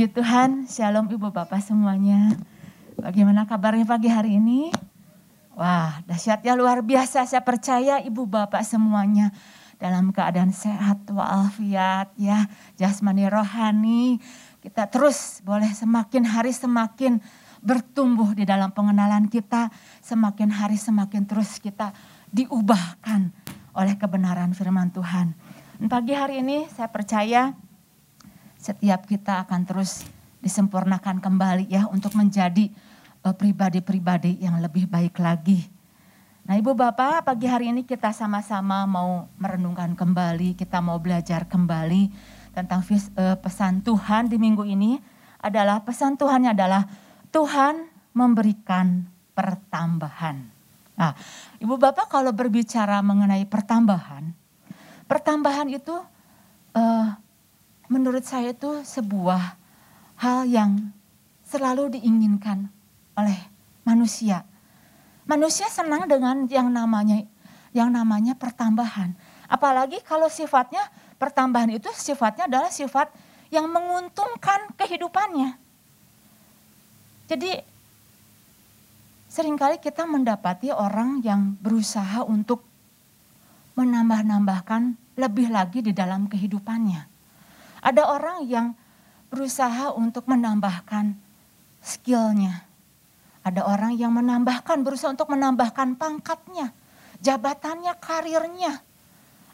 Puji Tuhan, Shalom Ibu Bapak semuanya. Bagaimana kabarnya pagi hari ini? Wah, dahsyatnya luar biasa. Saya percaya Ibu Bapak semuanya dalam keadaan sehat walafiat ya, jasmani rohani. Kita terus boleh semakin hari semakin bertumbuh di dalam pengenalan kita, semakin hari semakin terus kita diubahkan oleh kebenaran firman Tuhan. Pagi hari ini saya percaya setiap kita akan terus disempurnakan kembali ya untuk menjadi eh, pribadi-pribadi yang lebih baik lagi. Nah Ibu Bapak pagi hari ini kita sama-sama mau merenungkan kembali, kita mau belajar kembali tentang eh, pesan Tuhan di minggu ini adalah pesan Tuhannya adalah Tuhan memberikan pertambahan. Nah, Ibu Bapak kalau berbicara mengenai pertambahan, pertambahan itu uh, menurut saya itu sebuah hal yang selalu diinginkan oleh manusia. Manusia senang dengan yang namanya yang namanya pertambahan. Apalagi kalau sifatnya pertambahan itu sifatnya adalah sifat yang menguntungkan kehidupannya. Jadi sering kali kita mendapati orang yang berusaha untuk menambah-nambahkan lebih lagi di dalam kehidupannya. Ada orang yang berusaha untuk menambahkan skillnya. Ada orang yang menambahkan, berusaha untuk menambahkan pangkatnya, jabatannya, karirnya.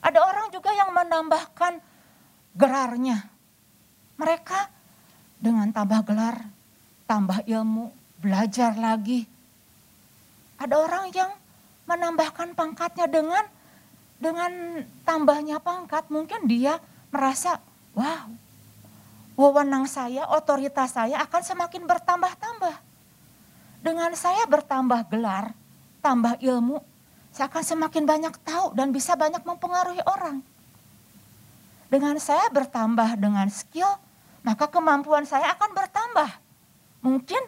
Ada orang juga yang menambahkan gelarnya. Mereka dengan tambah gelar, tambah ilmu, belajar lagi. Ada orang yang menambahkan pangkatnya dengan dengan tambahnya pangkat mungkin dia merasa wow wewenang saya, otoritas saya akan semakin bertambah-tambah. Dengan saya bertambah gelar, tambah ilmu, saya akan semakin banyak tahu dan bisa banyak mempengaruhi orang. Dengan saya bertambah dengan skill, maka kemampuan saya akan bertambah. Mungkin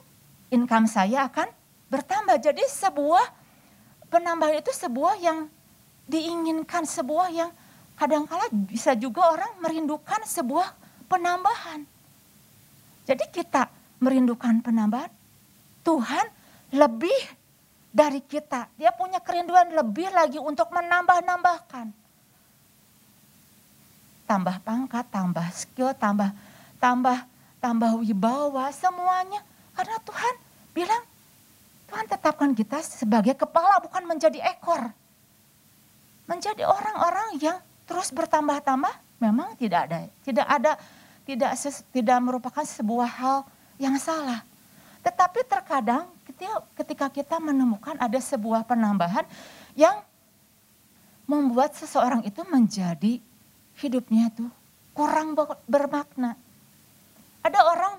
income saya akan bertambah. Jadi sebuah penambahan itu sebuah yang diinginkan sebuah yang kadangkala bisa juga orang merindukan sebuah penambahan. Jadi kita merindukan penambahan, Tuhan lebih dari kita. Dia punya kerinduan lebih lagi untuk menambah-nambahkan. Tambah pangkat, tambah skill, tambah tambah tambah wibawa, semuanya. Karena Tuhan bilang, Tuhan tetapkan kita sebagai kepala bukan menjadi ekor menjadi orang-orang yang terus bertambah-tambah memang tidak ada tidak ada tidak tidak merupakan sebuah hal yang salah. Tetapi terkadang ketika kita menemukan ada sebuah penambahan yang membuat seseorang itu menjadi hidupnya tuh kurang bermakna. Ada orang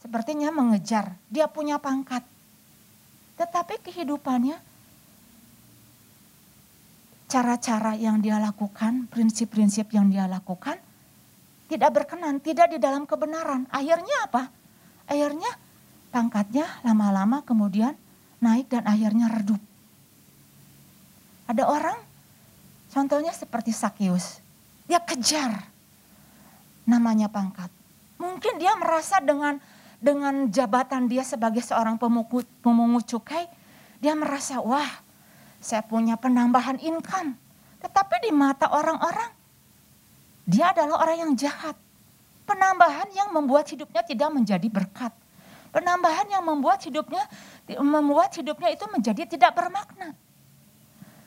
sepertinya mengejar, dia punya pangkat. Tetapi kehidupannya cara-cara yang dia lakukan, prinsip-prinsip yang dia lakukan tidak berkenan, tidak di dalam kebenaran. Akhirnya apa? Akhirnya pangkatnya lama-lama kemudian naik dan akhirnya redup. Ada orang, contohnya seperti Sakius, dia kejar namanya pangkat. Mungkin dia merasa dengan dengan jabatan dia sebagai seorang pemungut, pemungut cukai, dia merasa wah saya punya penambahan income. Tetapi di mata orang-orang, dia adalah orang yang jahat. Penambahan yang membuat hidupnya tidak menjadi berkat. Penambahan yang membuat hidupnya membuat hidupnya itu menjadi tidak bermakna.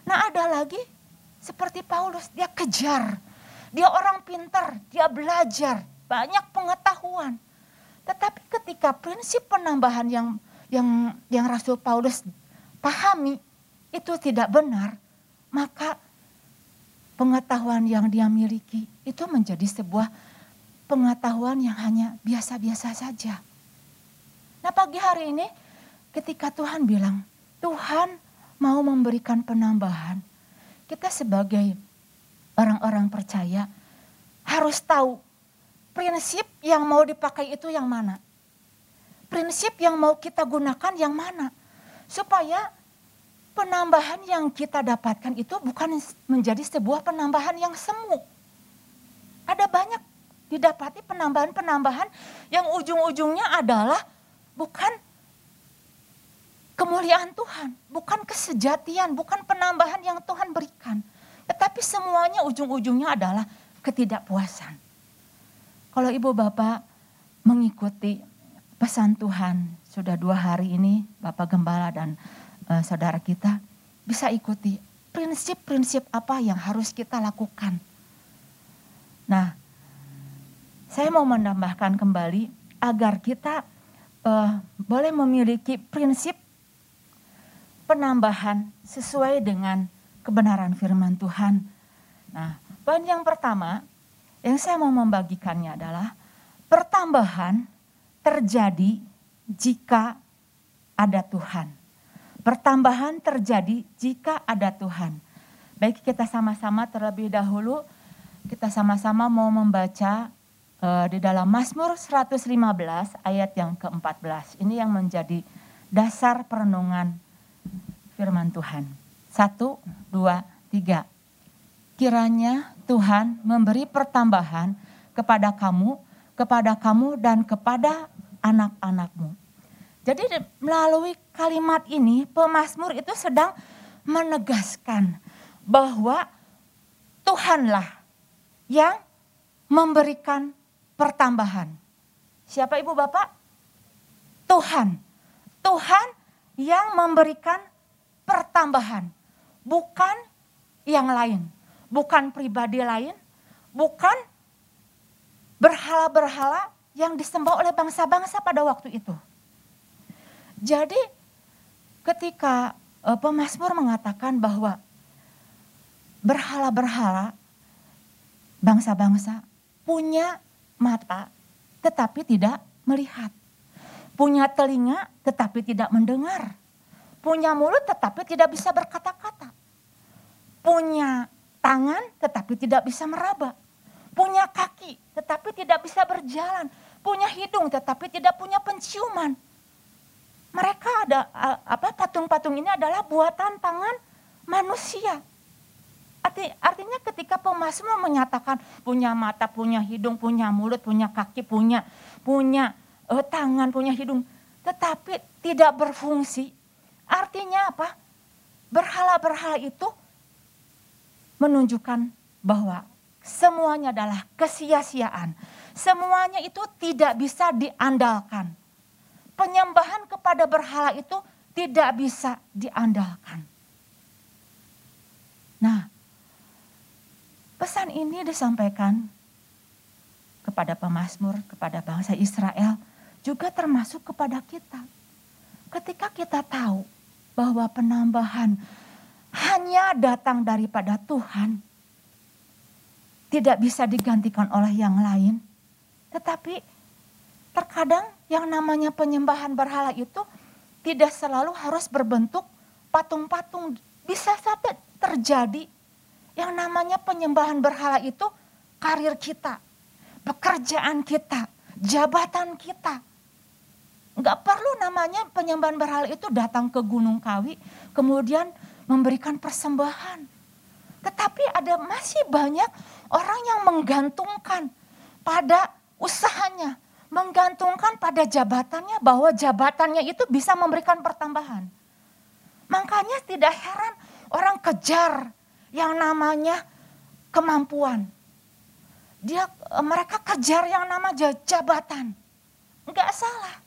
Nah ada lagi seperti Paulus, dia kejar. Dia orang pintar, dia belajar, banyak pengetahuan. Tetapi ketika prinsip penambahan yang yang yang Rasul Paulus pahami, itu tidak benar, maka pengetahuan yang dia miliki itu menjadi sebuah pengetahuan yang hanya biasa-biasa saja. Nah pagi hari ini ketika Tuhan bilang, Tuhan mau memberikan penambahan, kita sebagai orang-orang percaya harus tahu prinsip yang mau dipakai itu yang mana. Prinsip yang mau kita gunakan yang mana. Supaya penambahan yang kita dapatkan itu bukan menjadi sebuah penambahan yang semu. Ada banyak didapati penambahan-penambahan yang ujung-ujungnya adalah bukan kemuliaan Tuhan, bukan kesejatian, bukan penambahan yang Tuhan berikan. Tetapi semuanya ujung-ujungnya adalah ketidakpuasan. Kalau ibu bapak mengikuti pesan Tuhan sudah dua hari ini, Bapak Gembala dan uh, saudara kita bisa ikuti prinsip-prinsip apa yang harus kita lakukan. Nah, saya mau menambahkan kembali agar kita uh, boleh memiliki prinsip penambahan sesuai dengan kebenaran firman Tuhan. Nah, poin yang pertama yang saya mau membagikannya adalah pertambahan terjadi jika ada Tuhan. Pertambahan terjadi jika ada Tuhan. Baik kita sama-sama terlebih dahulu kita sama-sama mau membaca uh, di dalam Mazmur 115 ayat yang ke-14. Ini yang menjadi dasar perenungan firman Tuhan. Satu, dua, tiga. Kiranya Tuhan memberi pertambahan kepada kamu, kepada kamu dan kepada anak-anakmu. Jadi melalui kalimat ini pemazmur itu sedang menegaskan bahwa Tuhanlah yang memberikan pertambahan. Siapa ibu bapak? Tuhan. Tuhan yang memberikan pertambahan. Bukan yang lain. Bukan pribadi lain. Bukan berhala-berhala yang disembah oleh bangsa-bangsa pada waktu itu. Jadi ketika uh, pemazmur mengatakan bahwa berhala-berhala bangsa-bangsa punya mata tetapi tidak melihat. Punya telinga tetapi tidak mendengar. Punya mulut tetapi tidak bisa berkata-kata. Punya tangan tetapi tidak bisa meraba. Punya kaki tetapi tidak bisa berjalan. Punya hidung tetapi tidak punya penciuman. Mereka ada apa patung-patung ini adalah buatan tangan manusia Arti, artinya ketika pemazmur menyatakan punya mata, punya hidung, punya mulut, punya kaki, punya punya uh, tangan, punya hidung, tetapi tidak berfungsi. Artinya apa? Berhala-berhala itu menunjukkan bahwa semuanya adalah kesia-siaan. Semuanya itu tidak bisa diandalkan. Penyembahan kepada berhala itu tidak bisa diandalkan. Nah, Pesan ini disampaikan kepada pemazmur, kepada bangsa Israel, juga termasuk kepada kita. Ketika kita tahu bahwa penambahan hanya datang daripada Tuhan, tidak bisa digantikan oleh yang lain, tetapi terkadang yang namanya penyembahan berhala itu tidak selalu harus berbentuk patung-patung, bisa saja terjadi yang namanya penyembahan berhala itu karir kita, pekerjaan kita, jabatan kita. Enggak perlu namanya penyembahan berhala itu datang ke Gunung Kawi, kemudian memberikan persembahan. Tetapi ada masih banyak orang yang menggantungkan pada usahanya, menggantungkan pada jabatannya bahwa jabatannya itu bisa memberikan pertambahan. Makanya tidak heran orang kejar yang namanya kemampuan. Dia mereka kejar yang nama jabatan. Enggak salah.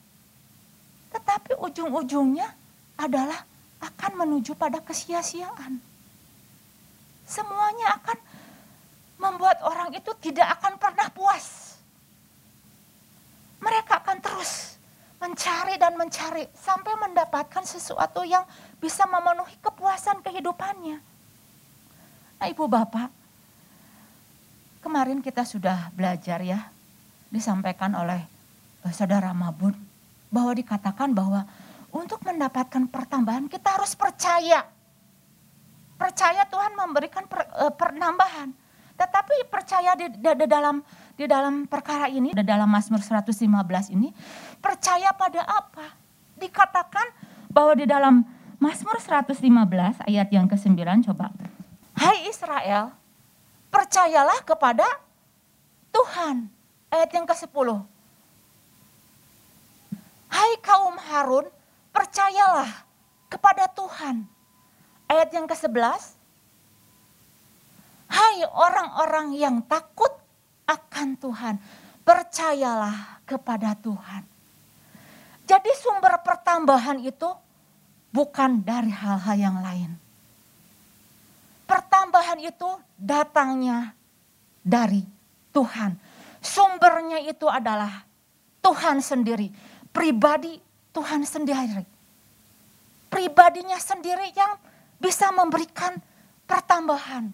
Tetapi ujung-ujungnya adalah akan menuju pada kesia-siaan. Semuanya akan membuat orang itu tidak akan pernah puas. Mereka akan terus mencari dan mencari sampai mendapatkan sesuatu yang bisa memenuhi kepuasan kehidupannya. Nah ibu bapak, kemarin kita sudah belajar ya, disampaikan oleh uh, saudara Mabun, bahwa dikatakan bahwa untuk mendapatkan pertambahan kita harus percaya. Percaya Tuhan memberikan per, uh, penambahan. Tetapi percaya di, di, di dalam di dalam perkara ini, di dalam Mazmur 115 ini, percaya pada apa? Dikatakan bahwa di dalam Mazmur 115 ayat yang ke-9 coba Hai Israel, percayalah kepada Tuhan. ayat yang ke-10. Hai kaum Harun, percayalah kepada Tuhan. Ayat yang ke-11. Hai orang-orang yang takut akan Tuhan, percayalah kepada Tuhan. Jadi sumber pertambahan itu bukan dari hal-hal yang lain. Pertambahan itu datangnya dari Tuhan. Sumbernya itu adalah Tuhan sendiri, pribadi Tuhan sendiri. Pribadinya sendiri yang bisa memberikan pertambahan.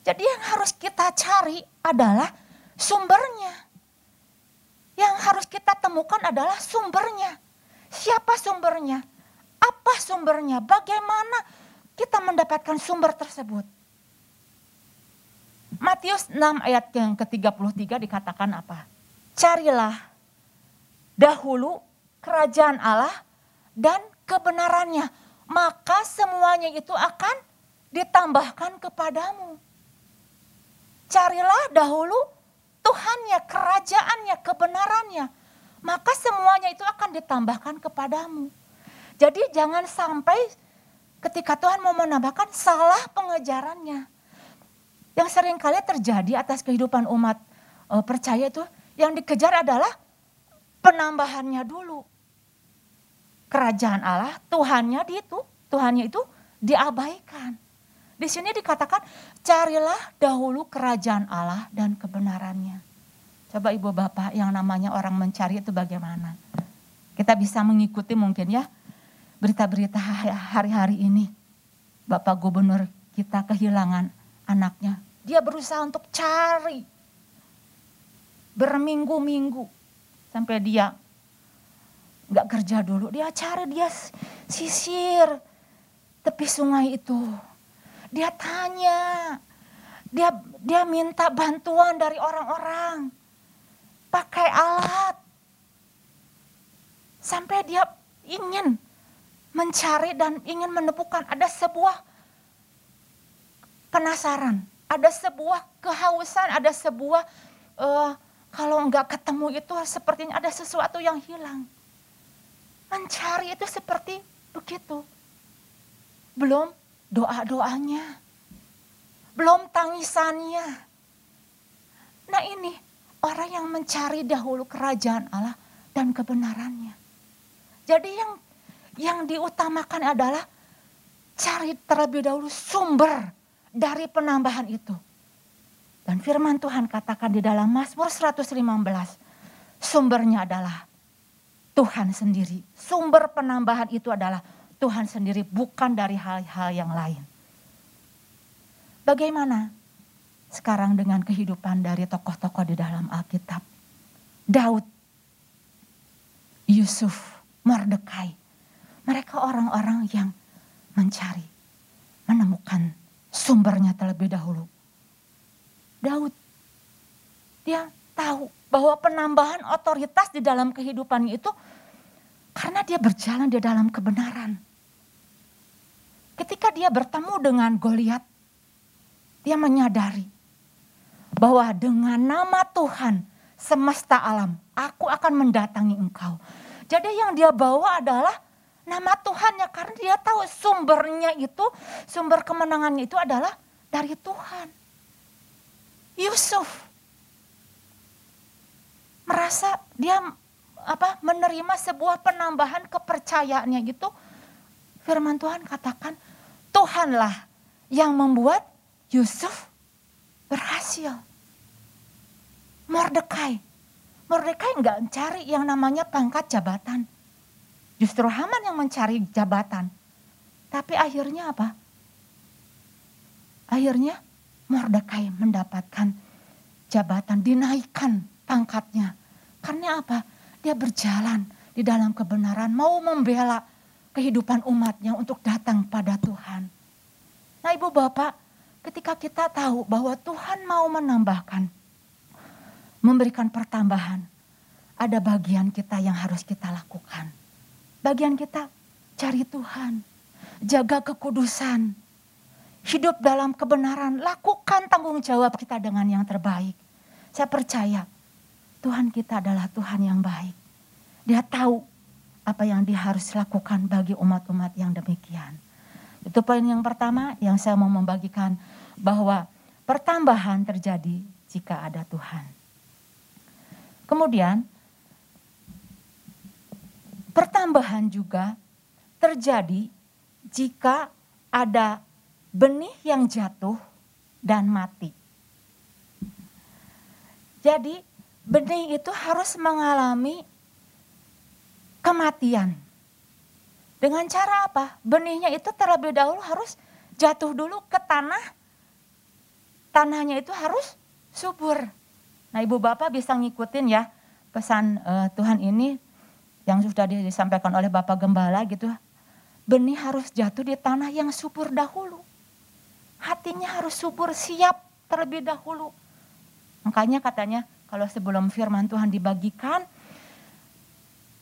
Jadi yang harus kita cari adalah sumbernya. Yang harus kita temukan adalah sumbernya. Siapa sumbernya? Apa sumbernya? Bagaimana kita mendapatkan sumber tersebut? Matius 6 ayat yang ke-33 dikatakan apa? Carilah dahulu kerajaan Allah dan kebenarannya. Maka semuanya itu akan ditambahkan kepadamu. Carilah dahulu Tuhannya, kerajaannya, kebenarannya. Maka semuanya itu akan ditambahkan kepadamu. Jadi jangan sampai ketika Tuhan mau menambahkan salah pengejarannya. Yang sering kali terjadi atas kehidupan umat e, percaya itu yang dikejar adalah penambahannya dulu. Kerajaan Allah, Tuhannya di itu, Tuhannya itu diabaikan. Di sini dikatakan carilah dahulu kerajaan Allah dan kebenarannya. Coba ibu bapak yang namanya orang mencari itu bagaimana? Kita bisa mengikuti mungkin ya berita-berita hari-hari ini. Bapak gubernur kita kehilangan anaknya. Dia berusaha untuk cari berminggu-minggu sampai dia nggak kerja dulu. Dia cari, dia sisir tepi sungai itu dia tanya, dia dia minta bantuan dari orang-orang, pakai alat, sampai dia ingin mencari dan ingin menemukan. Ada sebuah penasaran, ada sebuah kehausan, ada sebuah uh, kalau enggak ketemu itu sepertinya ada sesuatu yang hilang. Mencari itu seperti begitu. Belum doa-doanya, belum tangisannya. Nah ini orang yang mencari dahulu kerajaan Allah dan kebenarannya. Jadi yang yang diutamakan adalah cari terlebih dahulu sumber dari penambahan itu. Dan firman Tuhan katakan di dalam Mazmur 115, sumbernya adalah Tuhan sendiri. Sumber penambahan itu adalah Tuhan sendiri, bukan dari hal-hal yang lain. Bagaimana sekarang dengan kehidupan dari tokoh-tokoh di dalam Alkitab? Daud, Yusuf, Mordekai, mereka orang-orang yang mencari, menemukan sumbernya terlebih dahulu. Daud, dia tahu bahwa penambahan otoritas di dalam kehidupannya itu karena dia berjalan di dalam kebenaran. Ketika dia bertemu dengan Goliat, dia menyadari bahwa dengan nama Tuhan semesta alam, aku akan mendatangi engkau. Jadi yang dia bawa adalah nama Tuhan ya karena dia tahu sumbernya itu, sumber kemenangannya itu adalah dari Tuhan. Yusuf merasa dia apa menerima sebuah penambahan kepercayaannya gitu. Firman Tuhan katakan Tuhanlah yang membuat Yusuf berhasil. Mordekai. Mordekai nggak mencari yang namanya pangkat jabatan. Justru Haman yang mencari jabatan. Tapi akhirnya apa? Akhirnya Mordekai mendapatkan jabatan, dinaikkan pangkatnya. Karena apa? Dia berjalan di dalam kebenaran, mau membela kehidupan umatnya untuk datang pada Tuhan. Nah ibu bapak, ketika kita tahu bahwa Tuhan mau menambahkan, memberikan pertambahan, ada bagian kita yang harus kita lakukan. Bagian kita cari Tuhan, jaga kekudusan, hidup dalam kebenaran, lakukan tanggung jawab kita dengan yang terbaik. Saya percaya Tuhan kita adalah Tuhan yang baik. Dia tahu apa yang dia harus lakukan bagi umat-umat yang demikian. Itu poin yang pertama yang saya mau membagikan bahwa pertambahan terjadi jika ada Tuhan. Kemudian pertambahan juga terjadi jika ada benih yang jatuh dan mati. Jadi benih itu harus mengalami kematian. Dengan cara apa? Benihnya itu terlebih dahulu harus jatuh dulu ke tanah. Tanahnya itu harus subur. Nah ibu bapak bisa ngikutin ya pesan uh, Tuhan ini yang sudah disampaikan oleh Bapak Gembala gitu. Benih harus jatuh di tanah yang subur dahulu. Hatinya harus subur siap terlebih dahulu. Makanya katanya kalau sebelum firman Tuhan dibagikan,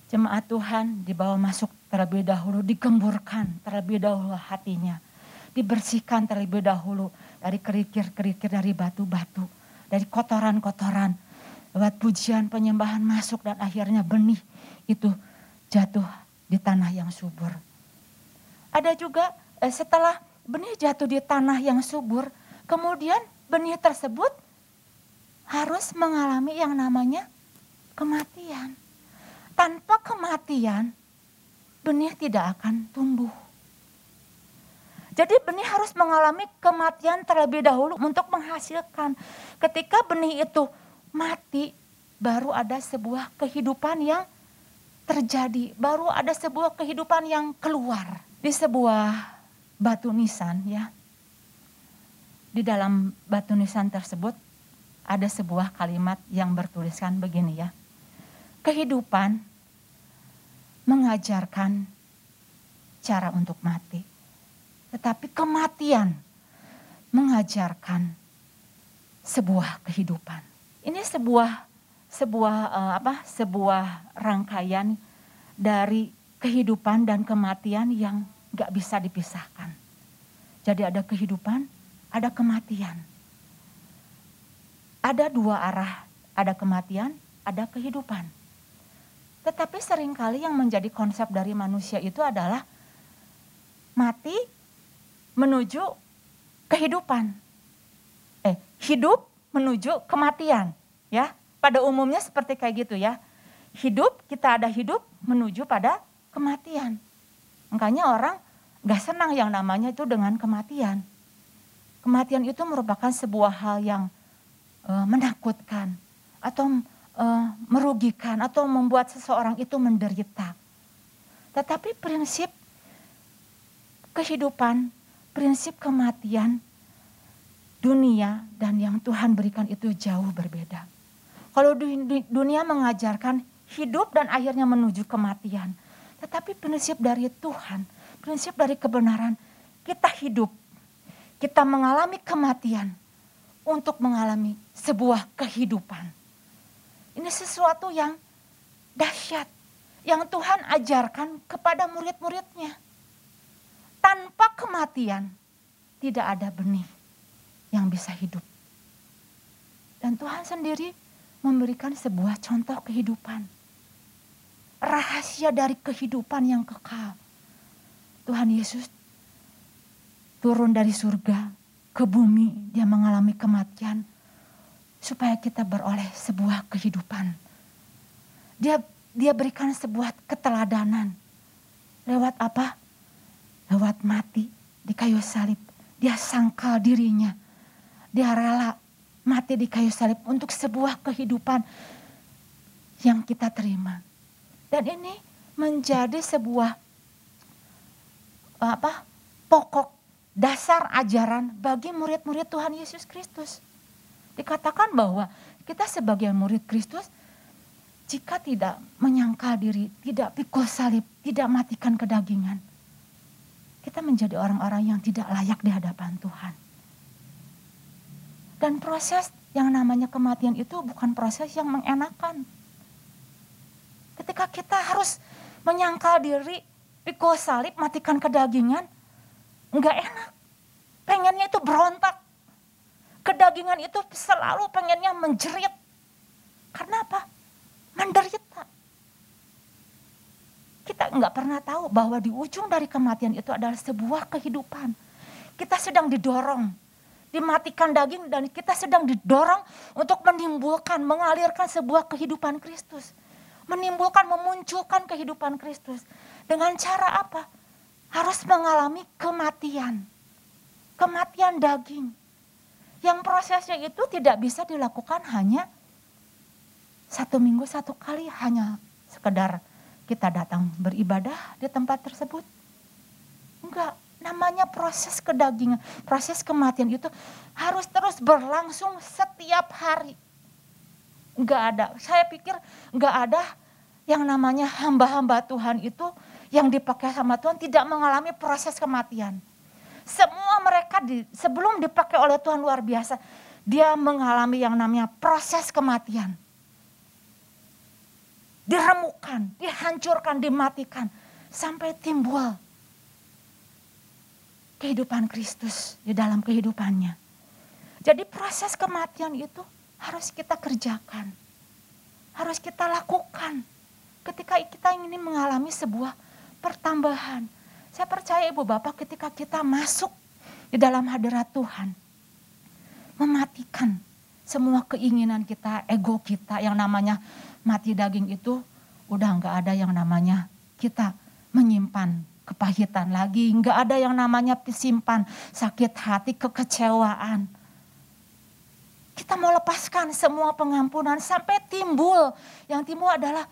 jemaat Tuhan dibawa masuk terlebih dahulu, digemburkan terlebih dahulu hatinya. Dibersihkan terlebih dahulu dari kerikir-kerikir dari batu-batu, dari kotoran-kotoran. Lewat pujian penyembahan masuk dan akhirnya benih itu jatuh di tanah yang subur. Ada juga eh, setelah benih jatuh di tanah yang subur, kemudian benih tersebut harus mengalami yang namanya kematian. Tanpa kematian, benih tidak akan tumbuh. Jadi benih harus mengalami kematian terlebih dahulu untuk menghasilkan. Ketika benih itu mati, baru ada sebuah kehidupan yang terjadi. Baru ada sebuah kehidupan yang keluar. Di sebuah batu nisan ya. Di dalam batu nisan tersebut ada sebuah kalimat yang bertuliskan begini ya. Kehidupan mengajarkan cara untuk mati. Tetapi kematian mengajarkan sebuah kehidupan. Ini sebuah sebuah uh, apa? sebuah rangkaian dari kehidupan dan kematian yang gak bisa dipisahkan. Jadi ada kehidupan, ada kematian ada dua arah, ada kematian, ada kehidupan. Tetapi sering kali yang menjadi konsep dari manusia itu adalah mati menuju kehidupan. Eh, hidup menuju kematian, ya. Pada umumnya seperti kayak gitu ya. Hidup, kita ada hidup menuju pada kematian. Makanya orang gak senang yang namanya itu dengan kematian. Kematian itu merupakan sebuah hal yang uh, menakutkan atau uh, merugikan atau membuat seseorang itu menderita. Tetapi prinsip kehidupan, prinsip kematian dunia dan yang Tuhan berikan itu jauh berbeda. Kalau dunia mengajarkan hidup dan akhirnya menuju kematian. Tetapi prinsip dari Tuhan, prinsip dari kebenaran, kita hidup, kita mengalami kematian, untuk mengalami sebuah kehidupan. Ini sesuatu yang dahsyat yang Tuhan ajarkan kepada murid-muridnya. Tanpa kematian tidak ada benih yang bisa hidup. Dan Tuhan sendiri memberikan sebuah contoh kehidupan. Rahasia dari kehidupan yang kekal. Tuhan Yesus turun dari surga ke bumi, dia mengalami kematian supaya kita beroleh sebuah kehidupan. Dia dia berikan sebuah keteladanan. Lewat apa? Lewat mati di kayu salib. Dia sangkal dirinya. Dia rela mati di kayu salib untuk sebuah kehidupan yang kita terima. Dan ini menjadi sebuah apa? pokok dasar ajaran bagi murid-murid Tuhan Yesus Kristus. Dikatakan bahwa kita sebagai murid Kristus jika tidak menyangkal diri, tidak pikul salib, tidak matikan kedagingan, kita menjadi orang-orang yang tidak layak di hadapan Tuhan. Dan proses yang namanya kematian itu bukan proses yang mengenakan. Ketika kita harus menyangkal diri, pikul salib, matikan kedagingan, nggak enak. Pengennya itu berontak. Kedagingan itu selalu pengennya menjerit. Karena apa? Menderita. Kita nggak pernah tahu bahwa di ujung dari kematian itu adalah sebuah kehidupan. Kita sedang didorong, dimatikan daging dan kita sedang didorong untuk menimbulkan, mengalirkan sebuah kehidupan Kristus. Menimbulkan, memunculkan kehidupan Kristus. Dengan cara apa? Harus mengalami kematian. Kematian daging. Yang prosesnya itu tidak bisa dilakukan hanya satu minggu satu kali hanya sekedar kita datang beribadah di tempat tersebut. Enggak, namanya proses kedagingan, proses kematian itu harus terus berlangsung setiap hari. Enggak ada, saya pikir enggak ada yang namanya hamba-hamba Tuhan itu yang dipakai sama Tuhan tidak mengalami proses kematian. Semua mereka di, sebelum dipakai oleh Tuhan luar biasa, dia mengalami yang namanya proses kematian diremukan, dihancurkan, dimatikan sampai timbul kehidupan Kristus di dalam kehidupannya. Jadi proses kematian itu harus kita kerjakan. Harus kita lakukan ketika kita ingin mengalami sebuah pertambahan. Saya percaya Ibu Bapak ketika kita masuk di dalam hadirat Tuhan. Mematikan semua keinginan kita, ego kita yang namanya mati daging itu udah nggak ada yang namanya kita menyimpan kepahitan lagi, nggak ada yang namanya simpan sakit hati, kekecewaan. Kita mau lepaskan semua pengampunan sampai timbul. Yang timbul adalah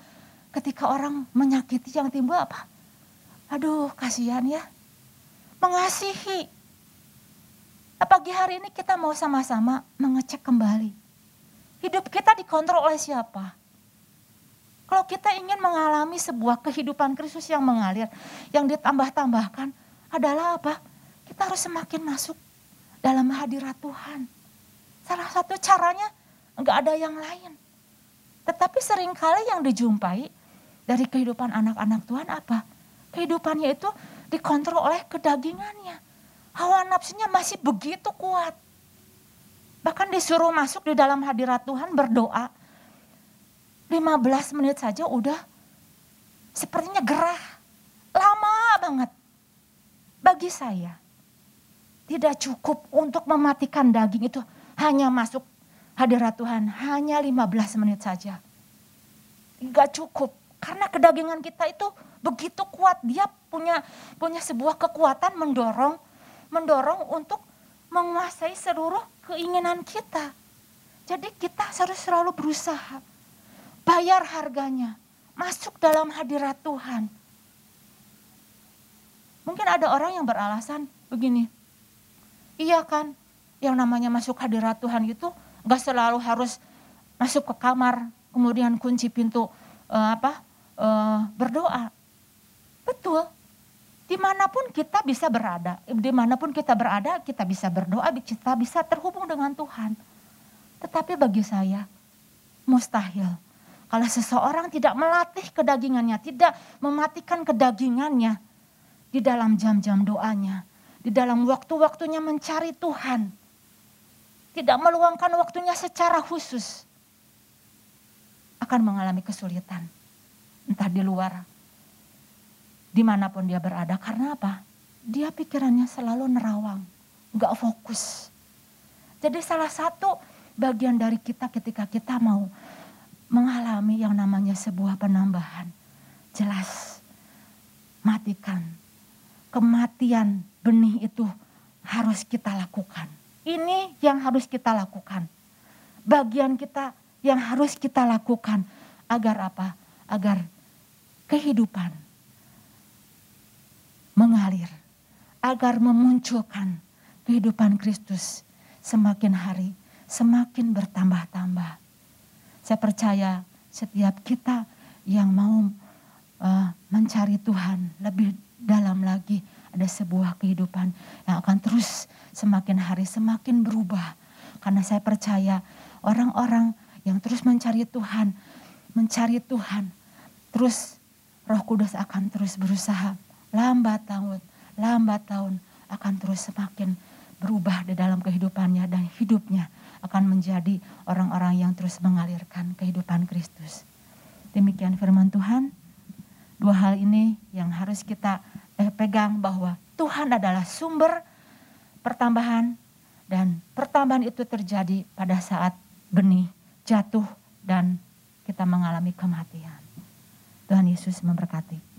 ketika orang menyakiti yang timbul apa? Aduh kasihan ya. Mengasihi. Pagi hari ini kita mau sama-sama mengecek kembali. Hidup kita dikontrol oleh siapa? Kalau kita ingin mengalami sebuah kehidupan Kristus yang mengalir, yang ditambah-tambahkan adalah apa? Kita harus semakin masuk dalam hadirat Tuhan. Salah satu caranya enggak ada yang lain. Tetapi sering kali yang dijumpai dari kehidupan anak-anak Tuhan apa? Kehidupannya itu dikontrol oleh kedagingannya. Hawa nafsunya masih begitu kuat. Bahkan disuruh masuk di dalam hadirat Tuhan berdoa 15 menit saja udah sepertinya gerah. Lama banget. Bagi saya tidak cukup untuk mematikan daging itu hanya masuk hadirat Tuhan hanya 15 menit saja. Gak cukup karena kedagingan kita itu begitu kuat dia punya punya sebuah kekuatan mendorong mendorong untuk menguasai seluruh keinginan kita. Jadi kita harus selalu berusaha bayar harganya, masuk dalam hadirat Tuhan. Mungkin ada orang yang beralasan begini, iya kan, yang namanya masuk hadirat Tuhan itu gak selalu harus masuk ke kamar, kemudian kunci pintu uh, apa uh, berdoa. Betul, di mana pun kita bisa berada, di mana pun kita berada kita bisa berdoa, kita bisa terhubung dengan Tuhan. Tetapi bagi saya mustahil kalau seseorang tidak melatih kedagingannya, tidak mematikan kedagingannya di dalam jam-jam doanya, di dalam waktu-waktunya mencari Tuhan, tidak meluangkan waktunya secara khusus, akan mengalami kesulitan. Entah di luar, di mana pun dia berada. Karena apa? Dia pikirannya selalu nerawang, gak fokus. Jadi salah satu bagian dari kita ketika kita mau mengalami yang namanya sebuah penambahan. Jelas, matikan. Kematian benih itu harus kita lakukan. Ini yang harus kita lakukan. Bagian kita yang harus kita lakukan. Agar apa? Agar kehidupan mengalir. Agar memunculkan kehidupan Kristus semakin hari semakin bertambah-tambah saya percaya setiap kita yang mau uh, mencari Tuhan lebih dalam lagi ada sebuah kehidupan yang akan terus semakin hari semakin berubah. Karena saya percaya orang-orang yang terus mencari Tuhan, mencari Tuhan, terus Roh Kudus akan terus berusaha lambat tahun, lambat tahun akan terus semakin berubah di dalam kehidupannya dan hidupnya akan menjadi orang-orang yang terus mengalirkan kehidupan Kristus. Demikian firman Tuhan. Dua hal ini yang harus kita eh, pegang bahwa Tuhan adalah sumber pertambahan dan pertambahan itu terjadi pada saat benih jatuh dan kita mengalami kematian. Tuhan Yesus memberkati.